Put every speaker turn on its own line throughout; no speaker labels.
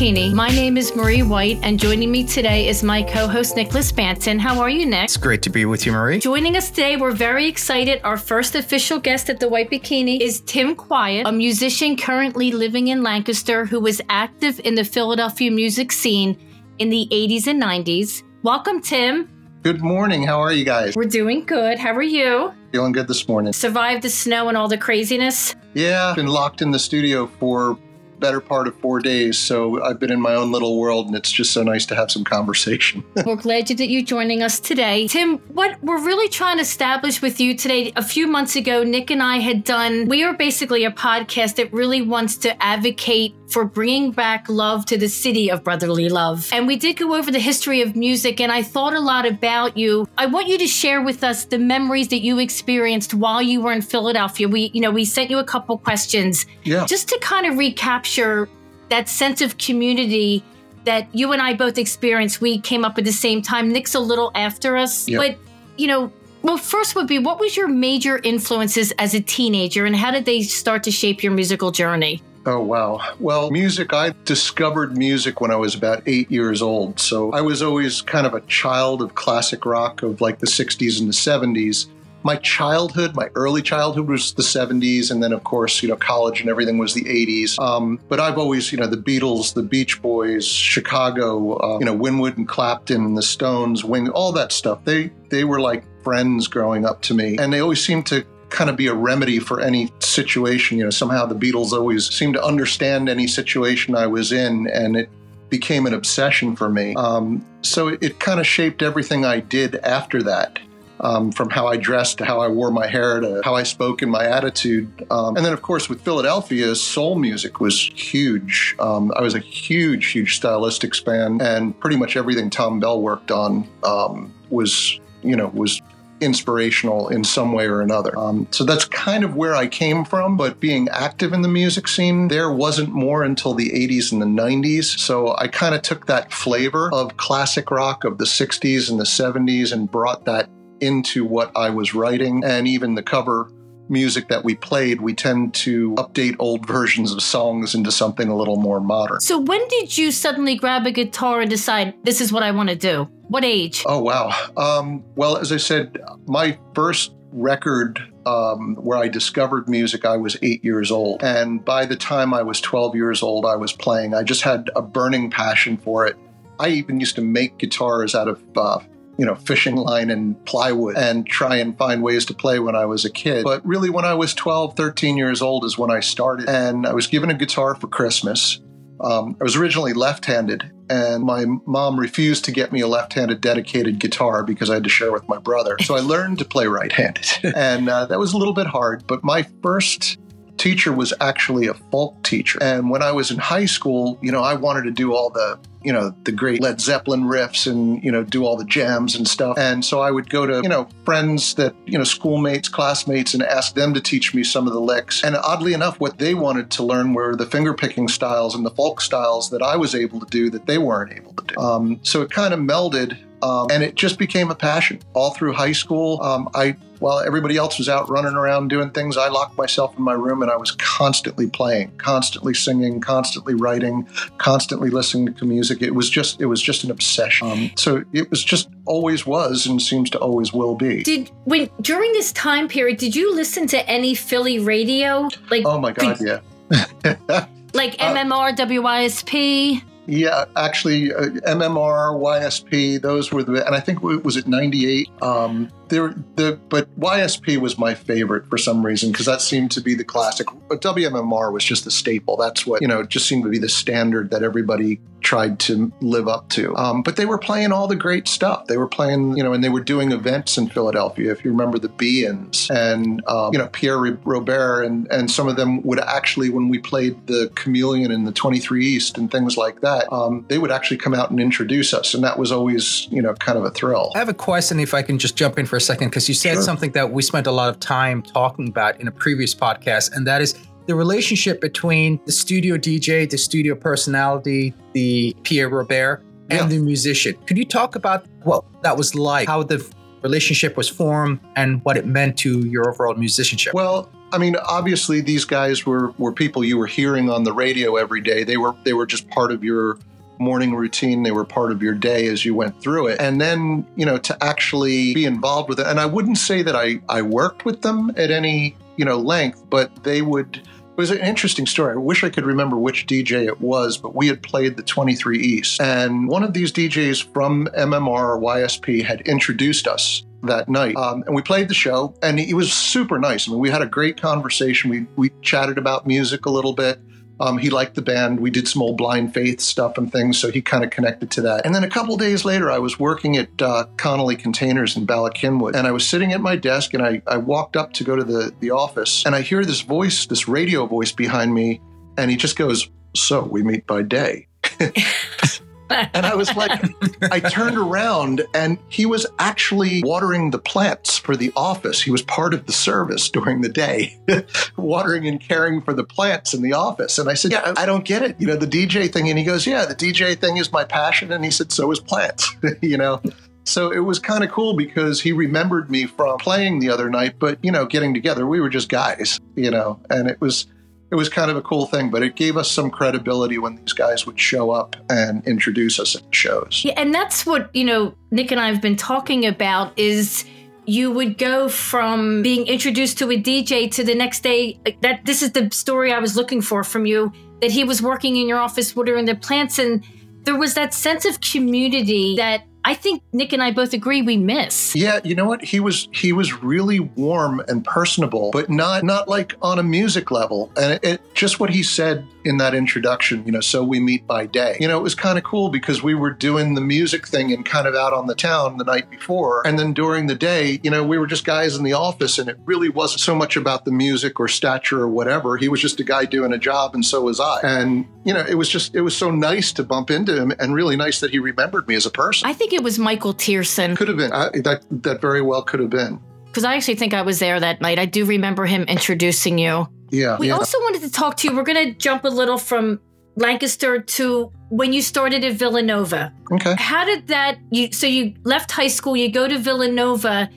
White Bikini. My name is Marie White, and joining me today is my co host, Nicholas Banton. How are you, Nick?
It's great to be with you, Marie.
Joining us today, we're very excited. Our first official guest at the White Bikini is Tim Kwiat, a musician currently living in Lancaster who was active in the Philadelphia music scene in the 80s and 90s. Welcome, Tim.
Good morning. How are you guys?
We're doing good. How are you?
Feeling good this morning.
Survived the snow and all the craziness?
Yeah, been locked in the studio for better part of four days. So I've been in my own little world, and it's just so nice to have some conversation.
we're glad that you're joining us today. Tim, what we're really trying to establish with you today, a few months ago, Nick and I had done, we are basically a podcast that really wants to advocate for bringing back love to the city of brotherly love. And we did go over the history of music, and I thought a lot about you. I want you to share with us the memories that you experienced while you were in Philadelphia. We, you know, we sent you a couple questions
yeah.
just to kind of recapture that sense of community that you and I both experienced. We came up at the same time. Nick's a little after us,
yep.
but you know, well, first would be what was your major influences as a teenager and how did they start to shape your musical journey?
Oh, wow. Well, music, I discovered music when I was about eight years old. So I was always kind of a child of classic rock of like the 60s and the 70s. My childhood, my early childhood was the 70s, and then, of course, you know, college and everything was the 80s. Um, but I've always, you know, the Beatles, the Beach Boys, Chicago, uh, you know, Winwood and Clapton, the Stones, Wing, all that stuff. They they were like friends growing up to me, and they always seemed to kind of be a remedy for any situation. You know, somehow the Beatles always seemed to understand any situation I was in, and it became an obsession for me. Um, so it, it kind of shaped everything I did after that. Um, from how I dressed to how I wore my hair to how I spoke and my attitude. Um, and then, of course, with Philadelphia, soul music was huge. Um, I was a huge, huge stylistics fan, and pretty much everything Thom Bell worked on um, was, you know, was inspirational in some way or another. Um, so that's kind of where I came from. But being active in the music scene, there wasn't more until the 80s and the 90s. So I kind of took that flavor of classic rock of the 60s and the 70s and brought that into what I was writing. And even the cover music that we played, we tend to update old versions of songs into something a little more modern.
So, when did you suddenly grab a guitar and decide this is what I want to do? What age?
Oh, wow. Um, well, as I said, my first record um, where I discovered music, I was eight years old. And by the time I was 12 years old, I was playing. I just had a burning passion for it. I even used to make guitars out of uh, you know, fishing line and plywood and try and find ways to play when I was a kid. But really, when I was 12, 13 years old is when I started. And I was given a guitar for Christmas. Um, I was originally left handed, and my mom refused to get me a left handed dedicated guitar because I had to share with my brother. So I learned to play right handed. and uh, that was a little bit hard. But my first teacher was actually a folk teacher. And when I was in high school, you know, I wanted to do all the you know, the great Led Zeppelin riffs and, you know, do all the jams and stuff. And so I would go to, you know, friends that, you know, schoolmates, classmates, and ask them to teach me some of the licks. And oddly enough, what they wanted to learn were the finger picking styles and the folk styles that I was able to do that they weren't able to do. Um, so it kind of melded um, and it just became a passion all through high school. Um, I, while everybody else was out running around doing things, I locked myself in my room and I was constantly playing, constantly singing, constantly writing, constantly listening to music. It was just, it was just an obsession. Um, so it was just always was and seems to always will be.
Did when during this time period, did you listen to any Philly radio?
Like, oh my god, yeah.
like MMR, WYSP.
Yeah, actually, uh, MMR, YSP, those were the, and I think it was it '98. Um, there, the but YSP was my favorite for some reason because that seemed to be the classic. But WMMR was just the staple. That's what you know. Just seemed to be the standard that everybody tried to live up to. Um, but they were playing all the great stuff. They were playing, you know, and they were doing events in Philadelphia. If you remember the Beans and um, you know Pierre Robert and and some of them would actually when we played the Chameleon in the 23 East and things like that, um, they would actually come out and introduce us, and that was always you know kind of a thrill.
I have a question, if I can just jump in for a second, because you said sure. something that we spent a lot of time talking about in a previous podcast, and that is the relationship between the studio DJ, the studio personality, the Pierre Robert, and yeah. the musician. Could you talk about what that was like? How the relationship was formed and what it meant to your overall musicianship.
Well, I mean, obviously, these guys were were people you were hearing on the radio every day. They were they were just part of your morning routine. They were part of your day as you went through it. And then, you know, to actually be involved with it. And I wouldn't say that I, I worked with them at any, you know, length, but they would. It was an interesting story. I wish I could remember which DJ it was, but we had played the 23 East. And one of these DJs from MMR or YSP had introduced us that night. Um, and we played the show, and he was super nice. I mean, we had a great conversation. We, we chatted about music a little bit. Um, he liked the band. We did some old blind faith stuff and things, so he kind of connected to that. And then a couple days later, I was working at uh, Connolly Containers in Bala Cynwyd, and I was sitting at my desk, and I, I walked up to go to the, the office, and I hear this voice, this radio voice behind me, and he just goes, So we meet by day. and I was like, I turned around and he was actually watering the plants for the office. He was part of the service during the day, watering and caring for the plants in the office. And I said, Yeah, I don't get it. You know, the DJ thing. And he goes, Yeah, the DJ thing is my passion. And he said, So is plants, you know? So it was kind of cool because he remembered me from playing the other night, but, you know, getting together, we were just guys, you know, and it was it was kind of a cool thing, but it gave us some credibility when these guys would show up and introduce us at shows.
Yeah, and that's what, you know, Nick and I have been talking about is you would go from being introduced to a DJ to the next day that this is the story I was looking for from you that he was working in your office watering the plants and there was that sense of community that I think Nick and I both agree we miss.
Yeah, you know what? He was he was really warm and personable, but not not like on a music level. And it, it just what he said in that introduction, you know, so we meet by day. You know, it was kind of cool because we were doing the music thing and kind of out on the town the night before. And then during the day, you know, we were just guys in the office and it really wasn't so much about the music or stature or whatever. He was just a guy doing a job and so was I. And, you know, it was just, it was so nice to bump into him and really nice that he remembered me as a person.
I think it was Michael Tearson.
Could have been. I, that, that very well could have been.
Because I actually think I was there that night. I do remember him introducing you.
Yeah.
We
yeah.
also wanted to talk to you. We're going to jump a little from Lancaster to when you started at Villanova.
Okay.
How did that you so you left high school, you go to Villanova.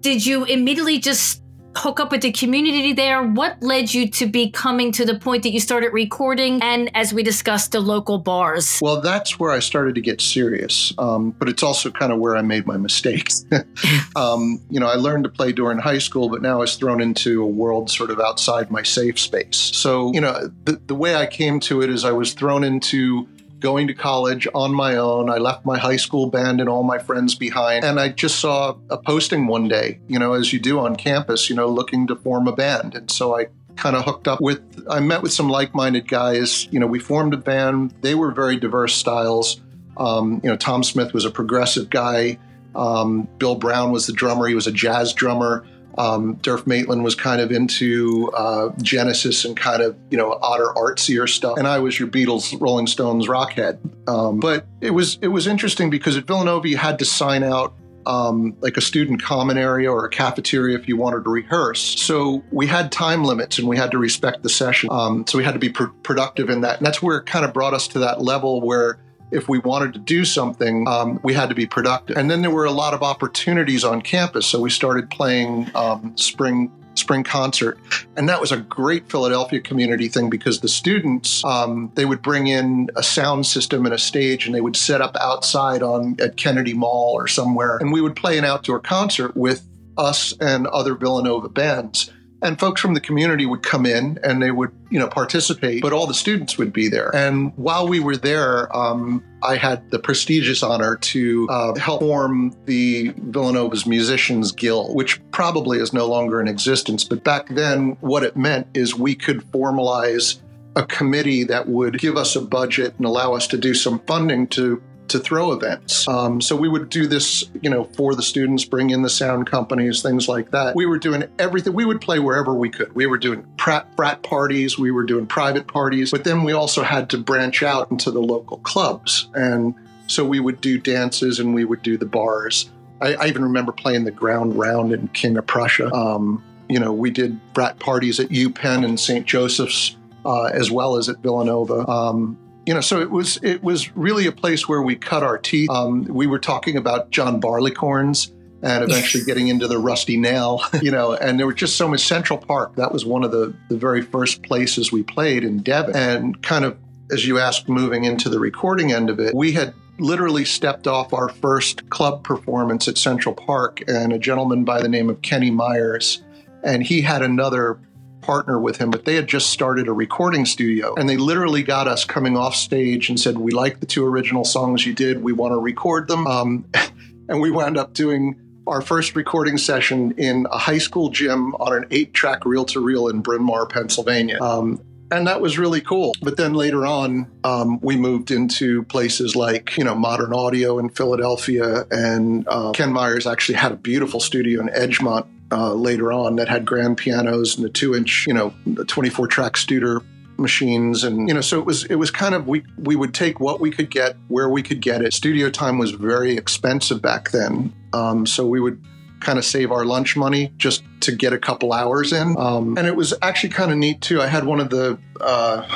Did you immediately just hook up with the community there? What led you to be coming to the point that you started recording and, as we discussed, the local bars?
Well, that's where I started to get serious, um, but it's also kind of where I made my mistakes. um, you know, I learned to play during high school, but now I was thrown into a world sort of outside my safe space. So, you know, the, the way I came to it is I was thrown into going to college on my own. I left my high school band and all my friends behind. And I just saw a posting one day, you know, as you do on campus, you know, looking to form a band. And so I kind of hooked up with, I met with some like minded guys. You know, we formed a band. They were very diverse styles. Um, you know, Tom Smith was a progressive guy. Um, Bill Brown was the drummer. He was a jazz drummer. Um, Durf Maitland was kind of into uh, Genesis and kind of you know odder artsier stuff, and I was your Beatles, Rolling Stones, rockhead. Um, but it was it was interesting because at Villanova you had to sign out um, like a student common area or a cafeteria if you wanted to rehearse. So we had time limits and we had to respect the session. Um, so we had to be pr- productive in that, and that's where it kind of brought us to that level where if we wanted to do something, um, we had to be productive. And then there were a lot of opportunities on campus. So we started playing um, spring spring concert and that was a great philadelphia community thing because the students um, they would bring in a sound system and a stage and they would set up outside on at kennedy mall or somewhere and we would play an outdoor concert with us and other villanova bands and folks from the community would come in and they would you know participate but all the students would be there. And while we were there um, i had the prestigious honor to uh, help form the villanova's musicians guild which probably is no longer in existence but back then what it meant is we could formalize a committee that would give us a budget and allow us to do some funding to to throw events. Um, so we would do this, you know, for the students, bring in the sound companies, things like that. We were doing everything. We would play wherever we could. We were doing frat, frat parties, we were doing private parties, but then we also had to branch out into the local clubs. And so we would do dances and we would do the bars. I, I even remember playing the ground round in King of Prussia. Um, you know, we did frat parties at UPenn and St. Joseph's. Uh, as well as at Villanova. Um, you know, so it was it was really a place where we cut our teeth. Um, we were talking about John Barleycorns and eventually getting into the rusty nail, you know, and there was just so much Central Park. That was one of the, the very first places we played in Devon. And kind of, as you asked, moving into the recording end of it, we had literally stepped off our first club performance at Central Park, and a gentleman by the name of Kenny Myers, and he had another partner with him, but they had just started a recording studio. And they literally got us coming off stage and said, We like the two original songs you did. We want to record them. Um, and we wound up doing our first recording session in a high school gym on an eight track reel to reel in Bryn Mawr, Pennsylvania. Um, and that was really cool. But then later on, um, we moved into places like you know Modern Audio in Philadelphia, and uh, Ken Myers actually had a beautiful studio in Edgemont uh, later on that had grand pianos and the two inch, you know, 24 track Studer machines. And you know so it was it was kind of we we would take what we could get where we could get it. Studio time was very expensive back then. Um, so we would kind of save our lunch money just to get a couple hours in. Um, and it was actually kind of neat too. I had one of the uh,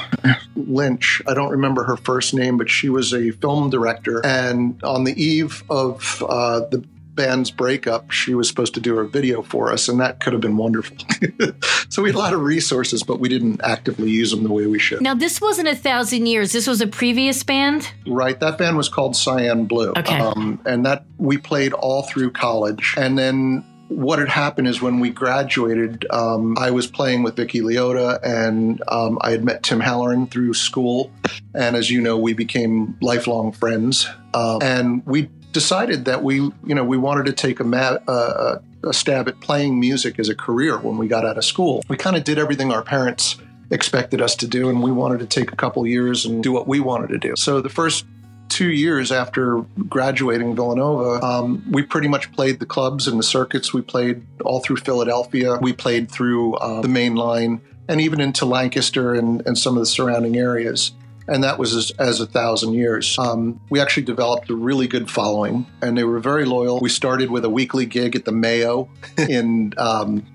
lynch i don't remember her first name but she was a film director. And on the eve of uh, the band's breakup, she was supposed to do a video for us, and that could have been wonderful. so we had a lot of resources, but we didn't actively use them the way we should.
Now, this wasn't a thousand years. This was a previous band,
right? That band was called Cyan Blue.
Okay,
um, and that we played all through college, and then what had happened is when we graduated, um, I was playing with Vicky Leota, and um, I had met Tim Halloran through school. And as you know, we became lifelong friends. Uh, and we decided that we, you know, we wanted to take a, ma- uh, a stab at playing music as a career when we got out of school. We kind of did everything our parents expected us to do, and we wanted to take a couple years and do what we wanted to do. So the first two years after graduating Villanova, um, we pretty much played the clubs and the circuits. We played all through Philadelphia. We played through uh, the main line and even into Lancaster and, and some of the surrounding areas and that was as, as a thousand years. Um, we actually developed a really good following, and they were very loyal. We started with a weekly gig at the Mayo in um,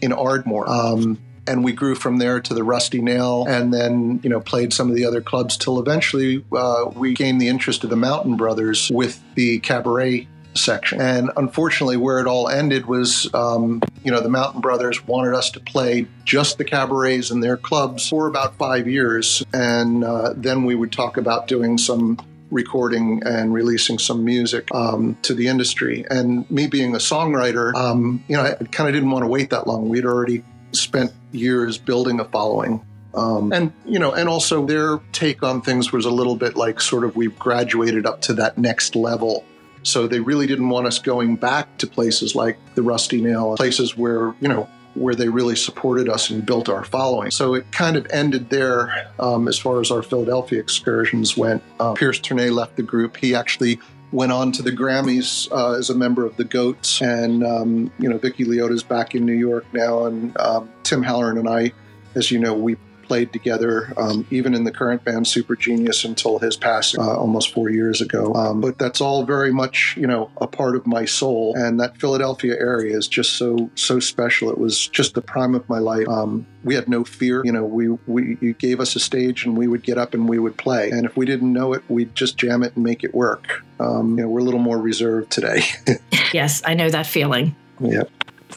in Ardmore. Um, and we grew from there to the Rusty Nail, and then you know played some of the other clubs till eventually uh, we gained the interest of the Mountain Brothers with the cabaret section. And unfortunately, where it all ended was, um, you know, the Mountain Brothers wanted us to play just the cabarets and their clubs for about five years. And uh, then we would talk about doing some recording and releasing some music um, to the industry. And me being a songwriter, um, you know, I kind of didn't want to wait that long. We'd already spent years building a following. Um, and you know, and also their take on things was a little bit like sort of we've graduated up to that next level so they really didn't want us going back to places like the Rusty Nail, places where, you know, where they really supported us and built our following. So it kind of ended there um, as far as our Philadelphia excursions went. Uh, Pierce Tournay left the group. He actually went on to the Grammys uh, as a member of the Goats. And, um, you know, Vicky Leota's back in New York now. And um, Tim Halloran and I, as you know, we played together, um, even in the current band Super Genius until his passing uh, almost four years ago. Um, but that's all very much, you know, a part of my soul. And that Philadelphia area is just so so special. It was just the prime of my life. Um, we had no fear. You know, we we you gave us a stage and we would get up and we would play. And if we didn't know it, we'd just jam it and make it work. Um, you know, we're a little more reserved today.
yes, I know that feeling.
Yep.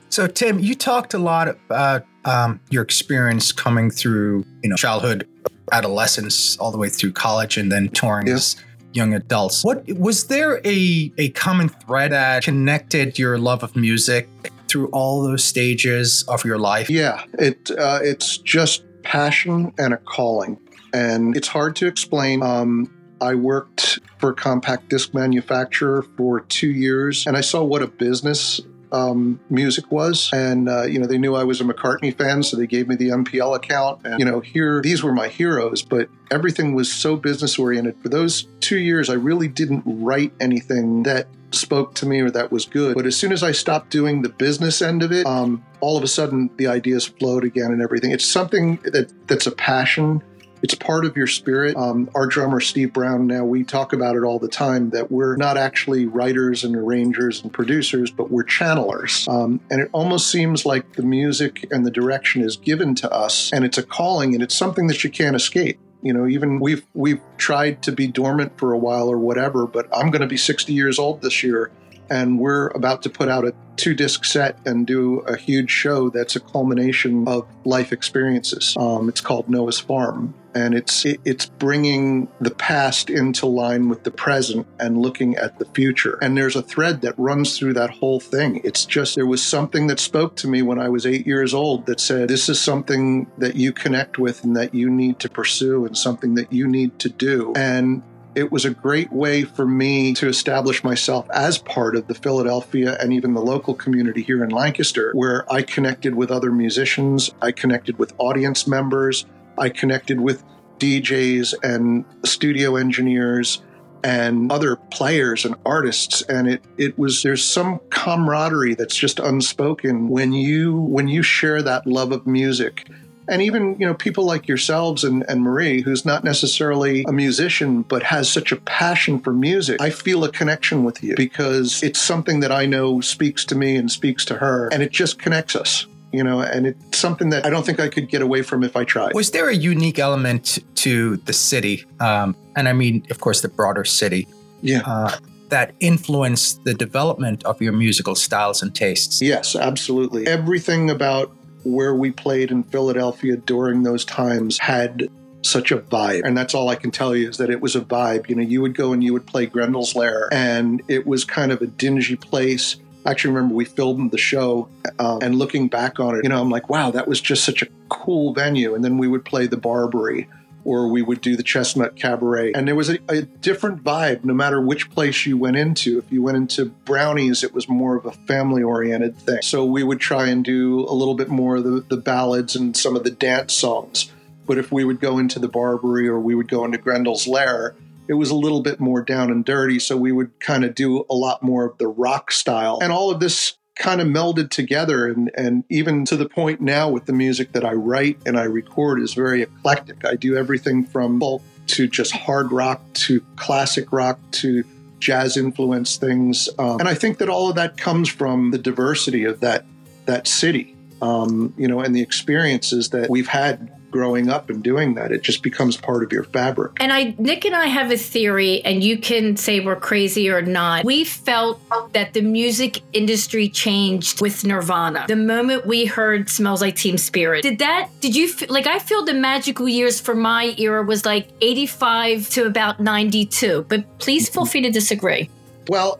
So, Tim, you talked a lot about um, your experience coming through, you know, childhood, adolescence, all the way through college, and then touring yeah. as young adults. What was there a a common thread that connected your love of music through all those stages of your life?
Yeah, it uh, it's just passion and a calling, and it's hard to explain. Um, I worked for a compact disc manufacturer for two years, and I saw what a business um, music was. And, uh, you know, they knew I was a McCartney fan, so they gave me the MPL account. And, you know, here, these were my heroes, but everything was so business oriented. For those two years, I really didn't write anything that spoke to me or that was good. But as soon as I stopped doing the business end of it, um, all of a sudden the ideas flowed again and everything. It's something that that's a passion it's part of your spirit. Um, our drummer, Steve Brown, now we talk about it all the time that we're not actually writers and arrangers and producers, but we're channelers. Um, and it almost seems like the music and the direction is given to us, and it's a calling, and it's something that you can't escape you know even we've we've tried to be dormant for a while or whatever but i'm going to be 60 years old this year And we're about to put out a two disc set and do a huge show that's a culmination of life experiences. Um, it's called Noah's Farm. And it's it, it's bringing the past into line with the present and looking at the future. And there's a thread that runs through that whole thing. It's just there was something that spoke to me when I was eight years old that said, "This is something that you connect with and that you need to pursue, and something that you need to do." And it was a great way for me to establish myself as part of the Philadelphia and even the local community here in Lancaster, where I connected with other musicians, I connected with audience members, I connected with DJs and studio engineers and other players and artists and it it was there's some camaraderie that's just unspoken when you when you share that love of music. And even you know people like yourselves and, and marie who's not necessarily a musician but has such a passion for music i feel a connection with you because it's something that i know speaks to me and speaks to her and it just connects us you know and it's something that i don't think i could get away from if i tried
was there a unique element to the city um, and i mean of course the broader city
yeah uh,
that influenced the development of your musical styles and tastes
yes absolutely everything about where we played in Philadelphia during those times had such a vibe. And that's all I can tell you is that it was a vibe. You know, you would go and you would play Grendel's Lair, and it was kind of a dingy place. I actually remember we filmed the show, uh, and looking back on it, you know, I'm like, wow, that was just such a cool venue. And then we would play the Barbary, or we would do the Chestnut Cabaret. And there was a, a, different vibe no matter which place you went into. If you went into Brownies, it was more of a family oriented thing. So we would try and do a little bit more of the, the ballads and some of the dance songs. But if we would go into the Barbary or we would go into Grendel's Lair, it was a little bit more down and dirty. So we would kind of do a lot more of the rock style. And all of this kind of melded together and, and even to the point now with the music that I write and I record is very eclectic. I do everything from to just hard rock to classic rock to jazz influence things. Um, and I think that all of that comes from the diversity of that that city, um, you know, and the experiences that we've had growing up and doing that. It just becomes part of your fabric.
And I, Nick and I have a theory, and you can say we're crazy or not. We felt that the music industry changed with Nirvana. The moment we heard "Smells Like Teen Spirit," did that? Did you like? I feel the magical years for my era was like '85 to about '92. But please feel free to disagree.
Well,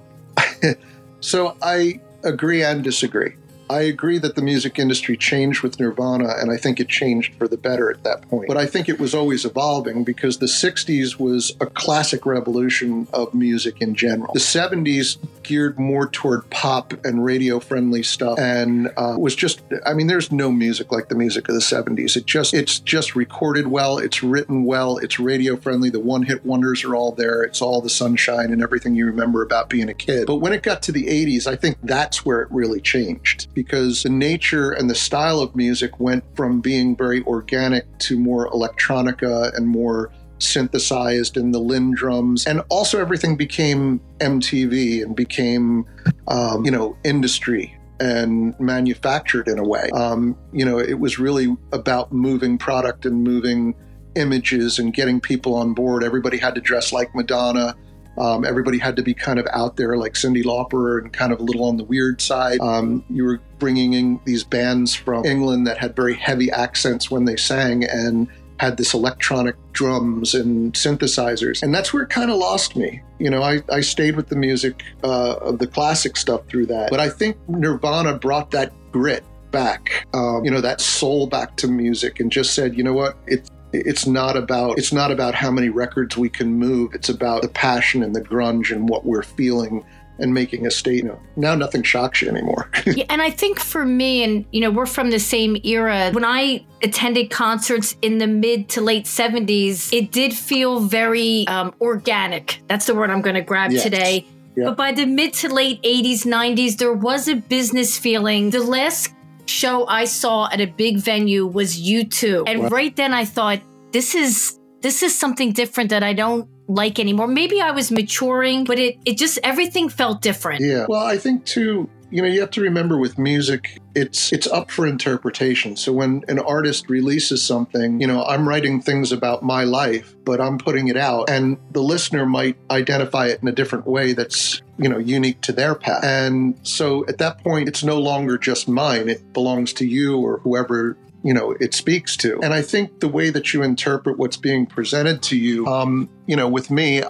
so I agree and disagree. I agree that the music industry changed with Nirvana, and I think it changed for the better at that point. But I think it was always evolving because the 60s was a classic revolution of music in general. The 70s geared more toward pop and radio friendly stuff and uh, was just, I mean, there's no music like the music of the 70s. It just, it's just recorded well, it's written well, it's radio friendly. The one hit wonders are all there. It's all the sunshine and everything you remember about being a kid. But when it got to the 80s, I think that's where it really changed because the nature and the style of music went from being very organic to more electronica and more synthesized and the Linn drums. and also everything became mtv and became um, you know industry and manufactured in a way. Um, you know it was really about moving product and moving images and getting people on board. Everybody had to dress like madonna um, everybody had to be kind of out there like Cyndi Lauper and kind of a little on the weird side. Um, you were bringing in these bands from England that had very heavy accents when they sang and had this electronic drums and synthesizers. And that's where it kind of lost me. You know, I, I stayed with the music uh, of the classic stuff through that. But I think Nirvana brought that grit back, um, you know, that soul back to music and just said, you know what, it's it's not about it's not about how many records we can move it's about the passion and the grunge and what we're feeling and making a statement. Now nothing shocks you anymore.
yeah, and I think for me, and you know, we're from the same era. When I attended concerts in the mid to late 70s, it did feel very um, organic. That's the word I'm going to grab yes. today. Yeah. But by the mid to late 80s, 90s, there was a business feeling. The last show I saw at a big venue was U2. And wow. right then I thought, this is this is something different that I don't like anymore. Maybe I was maturing, but it it just everything felt different.
Yeah. Well, I think too, you know, you have to remember with music, it's it's up for interpretation. So when an artist releases something, you know, I'm writing things about my life, but I'm putting it out and the listener might identify it in a different way that's you know unique to their path and so at that point it's no longer just mine it belongs to you or whoever you know it speaks to and i think the way that you interpret what's being presented to you um you know with me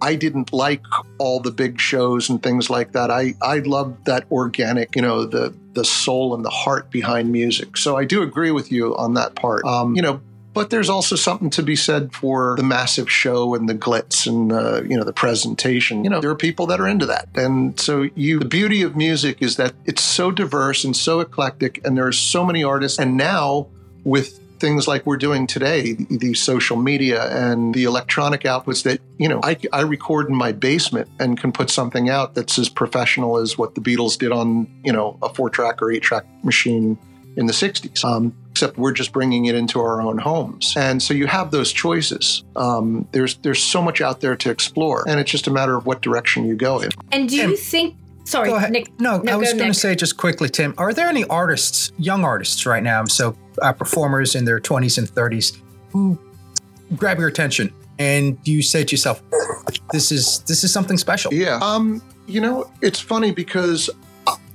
I didn't like all the big shows and things like that. I I loved that organic, you know, the the soul and the heart behind music. So I do agree with you on that part. Um, you know, but there's also something to be said for the massive show and the glitz and you know the presentation. You know, there are people that are into that, and so you. The beauty of music is that it's so diverse and so eclectic, and there are so many artists. And now with things like we're doing today, the social media and the electronic outputs that, you know, I, I, record in my basement and can put something out that's as professional as what the Beatles did on, you know, a four track or eight track machine in the 60s. Um, except we're just bringing it into our own homes. And so you have those choices. Um, there's there's so much out there to explore, and it's just a matter of what direction you go in.
And do you think? Sorry, Nick.
No,
no
I was going to say just quickly, Tim. Are there any artists, young artists, right now? So uh, performers in their 20s and 30s who grab your attention, and you say to yourself, "This is this is something special."
Yeah. Um. You know, it's funny because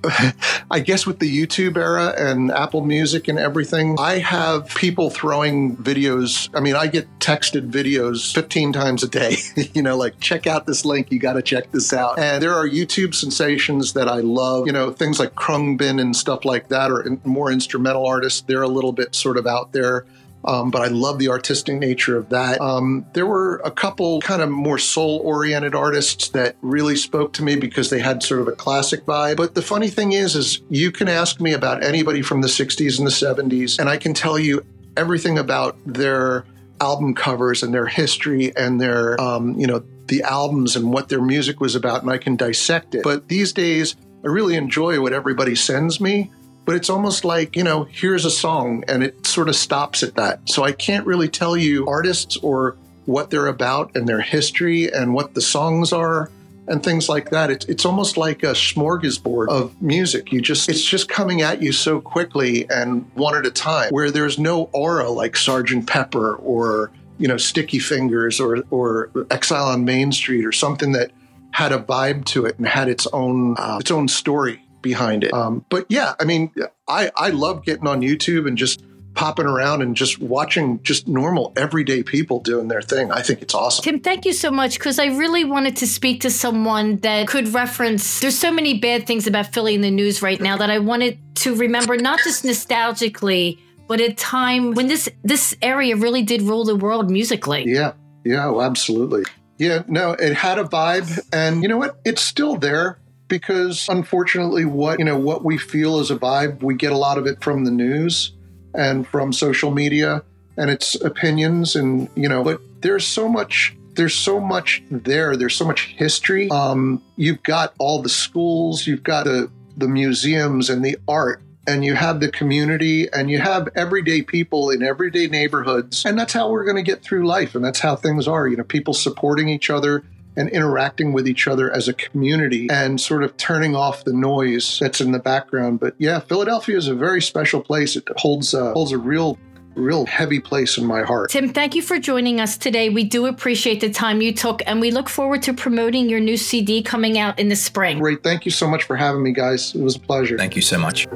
I guess with the YouTube era and Apple Music and everything, I have people throwing videos. I mean, I get texted videos 15 times a day, you know, like, check out this link, you got to check this out. And there are YouTube sensations that I love, you know, things like Khruangbin and stuff like that, or more instrumental artists. They're a little bit sort of out there. Um, but I love the artistic nature of that. Um, there were a couple kind of more soul oriented artists that really spoke to me because they had sort of a classic vibe. But the funny thing is, is you can ask me about anybody from the 60s and the 70s, and I can tell you everything about their album covers and their history and their, um, you know, the albums and what their music was about, and I can dissect it. But these days, I really enjoy what everybody sends me but it's almost like, you know, here's a song and it sort of stops at that. So I can't really tell you artists or what they're about and their history and what the songs are and things like that. It's, it's almost like a smorgasbord of music. You just, it's just coming at you so quickly and one at a time where there's no aura like Sergeant Pepper or, you know, Sticky Fingers or, or Exile on Main Street or something that had a vibe to it and had its own, uh, its own story behind it. Um, but yeah, I mean, I, I love getting on YouTube and just popping around and just watching just normal everyday people doing their thing. I think it's awesome.
Tim, thank you so much because I really wanted to speak to someone that could reference. There's so many bad things about Philly in the news right now that I wanted to remember, not just nostalgically, but a time when this this area really did rule the world musically.
Yeah, yeah, well, absolutely. Yeah, no, it had a vibe, and you know what? It's still there because unfortunately what you know what we feel is a vibe we get a lot of it from the news and from social media and its opinions and you know but there's so much there's so much there there's so much history. Um, you've got all the schools you've got the the museums and the art and you have the community and you have everyday people in everyday neighborhoods and that's how we're going to get through life and that's how things are you know people supporting each other and interacting with each other as a community and sort of turning off the noise that's in the background. But yeah, Philadelphia is a very special place. It holds a, holds a real real heavy place in my heart.
Tim, thank you for joining us today. We do appreciate the time you took, and we look forward to promoting your new CD coming out in the spring.
Great. Thank you so much for having me, guys. It was a pleasure.
Thank you so much.